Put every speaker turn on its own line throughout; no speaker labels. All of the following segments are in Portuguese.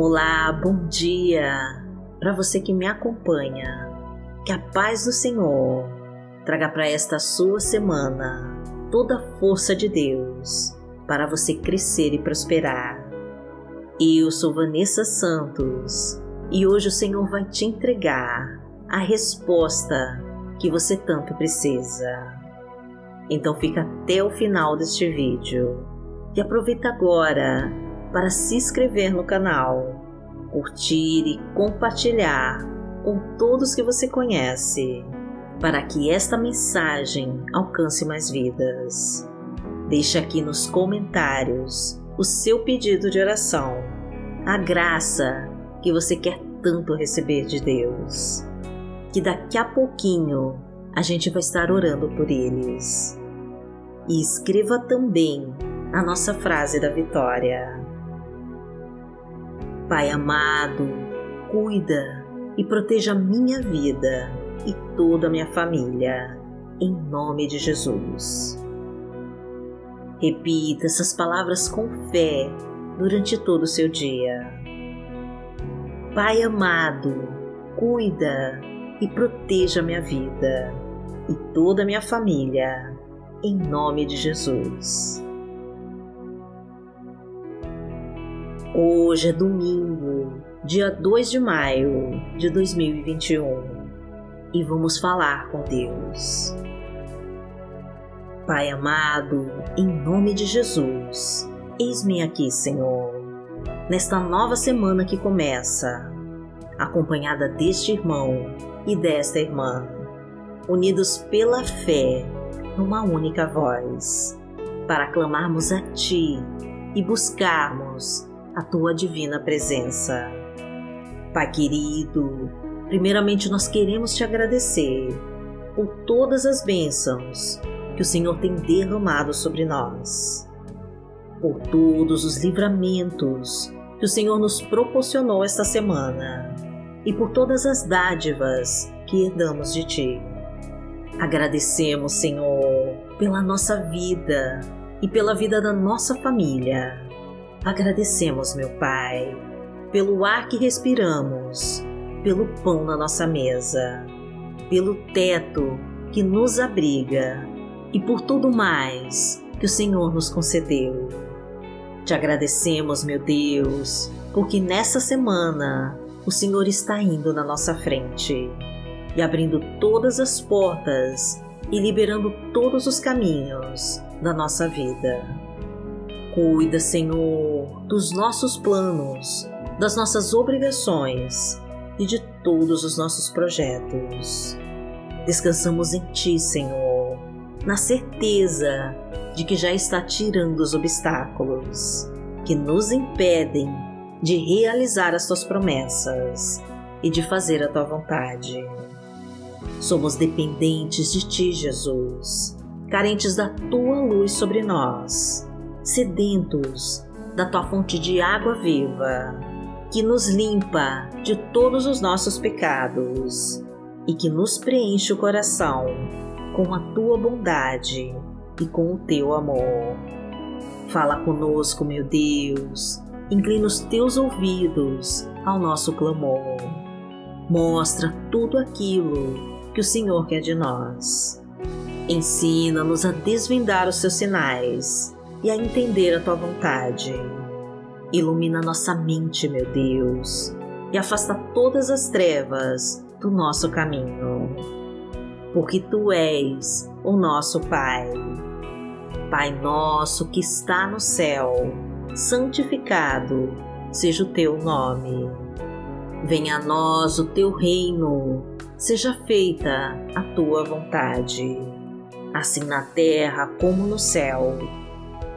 Olá, bom dia para você que me acompanha. Que a paz do Senhor traga para esta sua semana toda a força de Deus para você crescer e prosperar. Eu sou Vanessa Santos e hoje o Senhor vai te entregar a resposta que você tanto precisa. Então fica até o final deste vídeo e aproveita agora para se inscrever no canal, curtir e compartilhar com todos que você conhece, para que esta mensagem alcance mais vidas. Deixe aqui nos comentários o seu pedido de oração, a graça que você quer tanto receber de Deus. Que daqui a pouquinho a gente vai estar orando por eles. E escreva também a nossa frase da vitória. Pai amado, cuida e proteja minha vida e toda a minha família, em nome de Jesus. Repita essas palavras com fé durante todo o seu dia. Pai amado, cuida e proteja minha vida e toda a minha família, em nome de Jesus. Hoje é domingo, dia 2 de maio de 2021 e vamos falar com Deus. Pai amado, em nome de Jesus, eis-me aqui, Senhor, nesta nova semana que começa, acompanhada deste irmão e desta irmã, unidos pela fé numa única voz, para clamarmos a Ti e buscarmos a tua divina presença. Pai querido, primeiramente nós queremos te agradecer por todas as bênçãos que o Senhor tem derramado sobre nós, por todos os livramentos que o Senhor nos proporcionou esta semana e por todas as dádivas que herdamos de Ti. Agradecemos, Senhor, pela nossa vida e pela vida da nossa família Agradecemos, meu Pai, pelo ar que respiramos, pelo pão na nossa mesa, pelo teto que nos abriga e por tudo mais que o Senhor nos concedeu. Te agradecemos, meu Deus, porque nessa semana o Senhor está indo na nossa frente e abrindo todas as portas e liberando todos os caminhos da nossa vida. Cuida, Senhor, dos nossos planos, das nossas obrigações e de todos os nossos projetos. Descansamos em Ti, Senhor, na certeza de que já está tirando os obstáculos que nos impedem de realizar as Tuas promessas e de fazer a Tua vontade. Somos dependentes de Ti, Jesus, carentes da Tua luz sobre nós sedentos da tua fonte de água viva, que nos limpa de todos os nossos pecados e que nos preenche o coração com a tua bondade e com o teu amor. Fala conosco, meu Deus, inclina os teus ouvidos ao nosso clamor. Mostra tudo aquilo que o Senhor quer de nós. Ensina-nos a desvendar os seus sinais e a entender a tua vontade. Ilumina nossa mente, meu Deus, e afasta todas as trevas do nosso caminho. Porque tu és o nosso Pai. Pai nosso que está no céu, santificado seja o teu nome. Venha a nós o teu reino, seja feita a tua vontade, assim na terra como no céu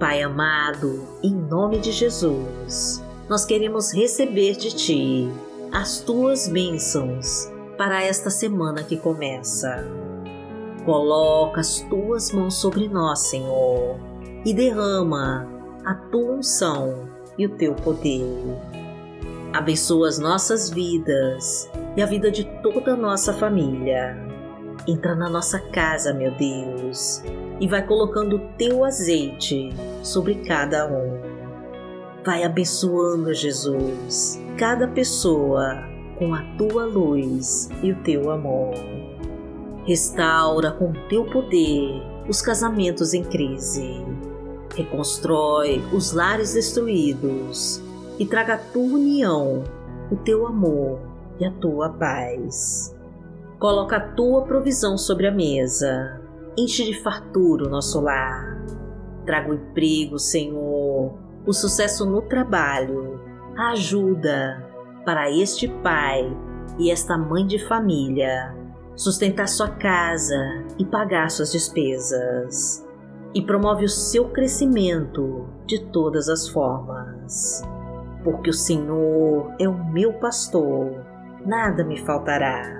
Pai amado, em nome de Jesus, nós queremos receber de Ti as tuas bênçãos para esta semana que começa. Coloca as tuas mãos sobre nós, Senhor, e derrama a tua unção e o teu poder. Abençoa as nossas vidas e a vida de toda a nossa família. Entra na nossa casa, meu Deus, e vai colocando o teu azeite sobre cada um. Vai abençoando, Jesus, cada pessoa com a tua luz e o teu amor. Restaura com o teu poder os casamentos em crise. Reconstrói os lares destruídos e traga a tua união, o teu amor e a tua paz. Coloca a tua provisão sobre a mesa. Enche de fartura o nosso lar. Traga o emprego, Senhor, o sucesso no trabalho, a ajuda para este pai e esta mãe de família sustentar sua casa e pagar suas despesas. E promove o seu crescimento de todas as formas. Porque o Senhor é o meu pastor, nada me faltará.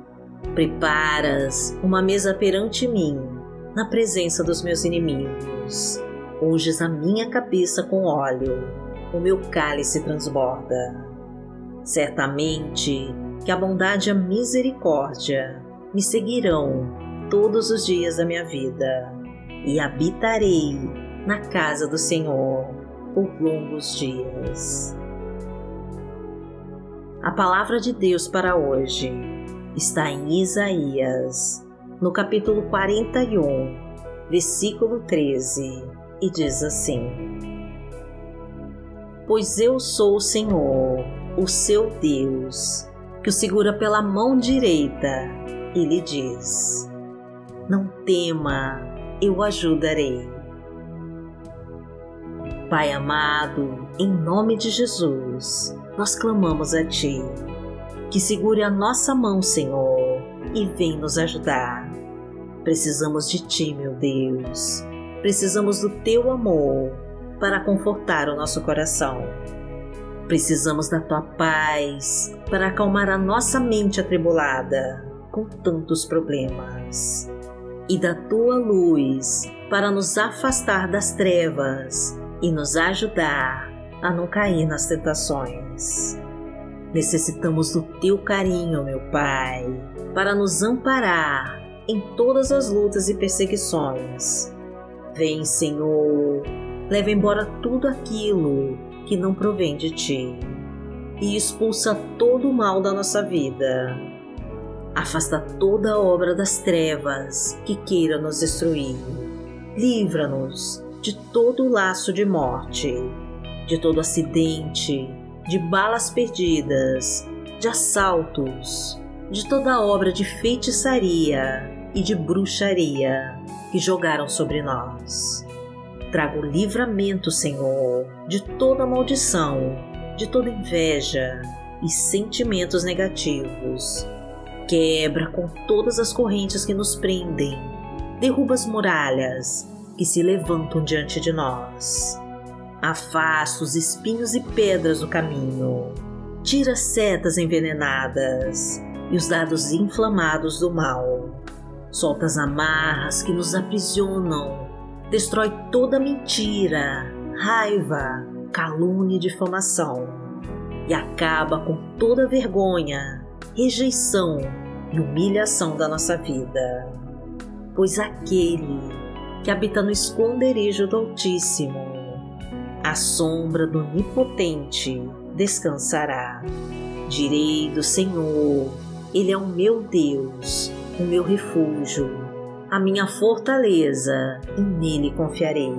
Preparas uma mesa perante mim, na presença dos meus inimigos unges a minha cabeça com óleo, o meu cálice transborda. Certamente que a bondade e a misericórdia me seguirão todos os dias da minha vida e habitarei na casa do Senhor por longos dias. A palavra de Deus para hoje está em Isaías, no capítulo 41, versículo 13 e diz assim: Pois eu sou o Senhor, o seu Deus, que o segura pela mão direita e lhe diz: Não tema, eu o ajudarei. Pai amado, em nome de Jesus, nós clamamos a Ti, que segure a nossa mão, Senhor, e vem nos ajudar. Precisamos de Ti, meu Deus Precisamos do teu amor para confortar o nosso coração. Precisamos da tua paz para acalmar a nossa mente atribulada com tantos problemas. E da tua luz para nos afastar das trevas e nos ajudar a não cair nas tentações. Necessitamos do teu carinho, meu Pai, para nos amparar em todas as lutas e perseguições Vem, Senhor, leva embora tudo aquilo que não provém de ti e expulsa todo o mal da nossa vida. Afasta toda obra das trevas que queira nos destruir. Livra-nos de todo o laço de morte, de todo acidente, de balas perdidas, de assaltos, de toda obra de feitiçaria e de bruxaria que jogaram sobre nós. Traga o livramento, Senhor, de toda maldição, de toda inveja e sentimentos negativos. Quebra com todas as correntes que nos prendem, derruba as muralhas que se levantam diante de nós. Afasta os espinhos e pedras do caminho, tira as setas envenenadas e os dados inflamados do mal. Solta as amarras que nos aprisionam, destrói toda mentira, raiva, calúnia e difamação. E acaba com toda vergonha, rejeição e humilhação da nossa vida. Pois aquele que habita no esconderijo do Altíssimo, à sombra do Onipotente, descansará. Direi do Senhor, Ele é o meu Deus o meu refúgio, a minha fortaleza, e nele confiarei.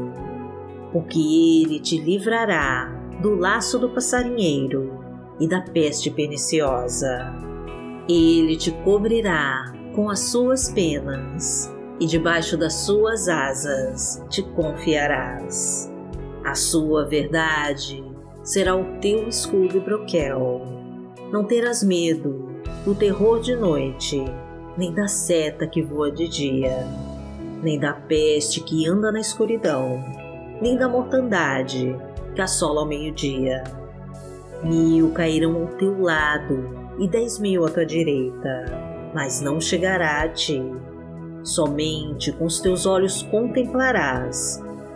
Porque ele te livrará do laço do passarinheiro e da peste perniciosa. Ele te cobrirá com as suas penas e debaixo das suas asas te confiarás. A sua verdade será o teu escudo e broquel. Não terás medo do terror de noite, nem da seta que voa de dia, nem da peste que anda na escuridão, nem da mortandade que assola ao meio-dia. Mil cairão ao teu lado e dez mil à tua direita, mas não chegará a ti. Somente com os teus olhos contemplarás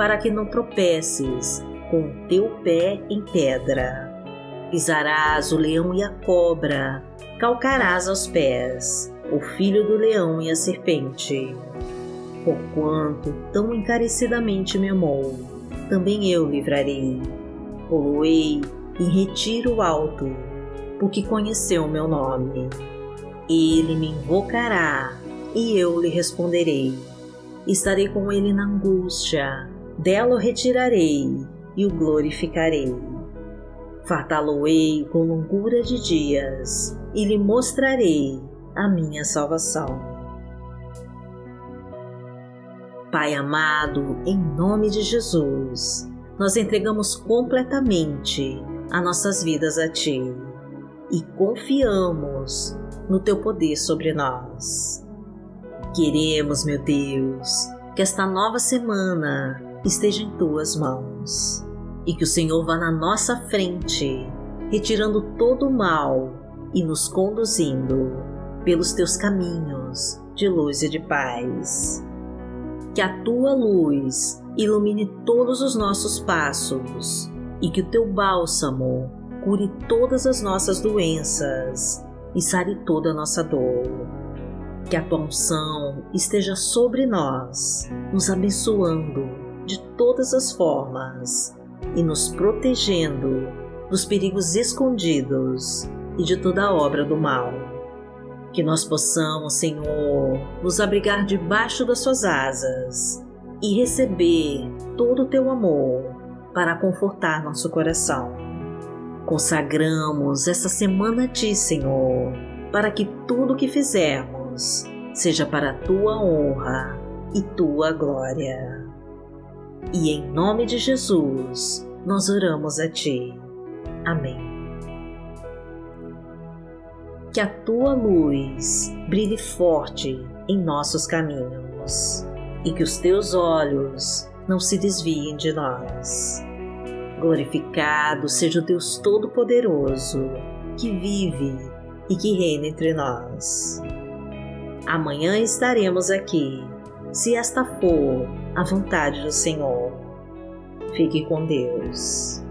para que não tropeces com o teu pé em pedra. Pisarás o leão e a cobra, calcarás aos pés o filho do leão e a serpente. Porquanto tão encarecidamente me amou, também eu livrarei. Poloei em retiro alto, porque conheceu meu nome. Ele me invocará e eu lhe responderei. Estarei com ele na angústia, dela o retirarei e o glorificarei. Fartá-lo-ei com longura de dias e lhe mostrarei a minha salvação. Pai amado, em nome de Jesus, nós entregamos completamente as nossas vidas a Ti e confiamos no Teu poder sobre nós. Queremos, meu Deus, que esta nova semana esteja em Tuas mãos e que o Senhor vá na nossa frente, retirando todo o mal e nos conduzindo pelos Teus caminhos de luz e de paz. Que a Tua luz ilumine todos os nossos passos e que o Teu bálsamo cure todas as nossas doenças e sare toda a nossa dor que a tua unção esteja sobre nós, nos abençoando de todas as formas e nos protegendo dos perigos escondidos e de toda a obra do mal. Que nós possamos, Senhor, nos abrigar debaixo das suas asas e receber todo o teu amor para confortar nosso coração. Consagramos essa semana a ti, Senhor, para que tudo o que fizermos seja para a tua honra e tua glória. E em nome de Jesus, nós oramos a Ti. Amém. Que a Tua luz brilhe forte em nossos caminhos e que os Teus olhos não se desviem de nós. Glorificado seja o Deus Todo-Poderoso, que vive e que reina entre nós. Amanhã estaremos aqui, se esta for a vontade do Senhor. Fique com Deus.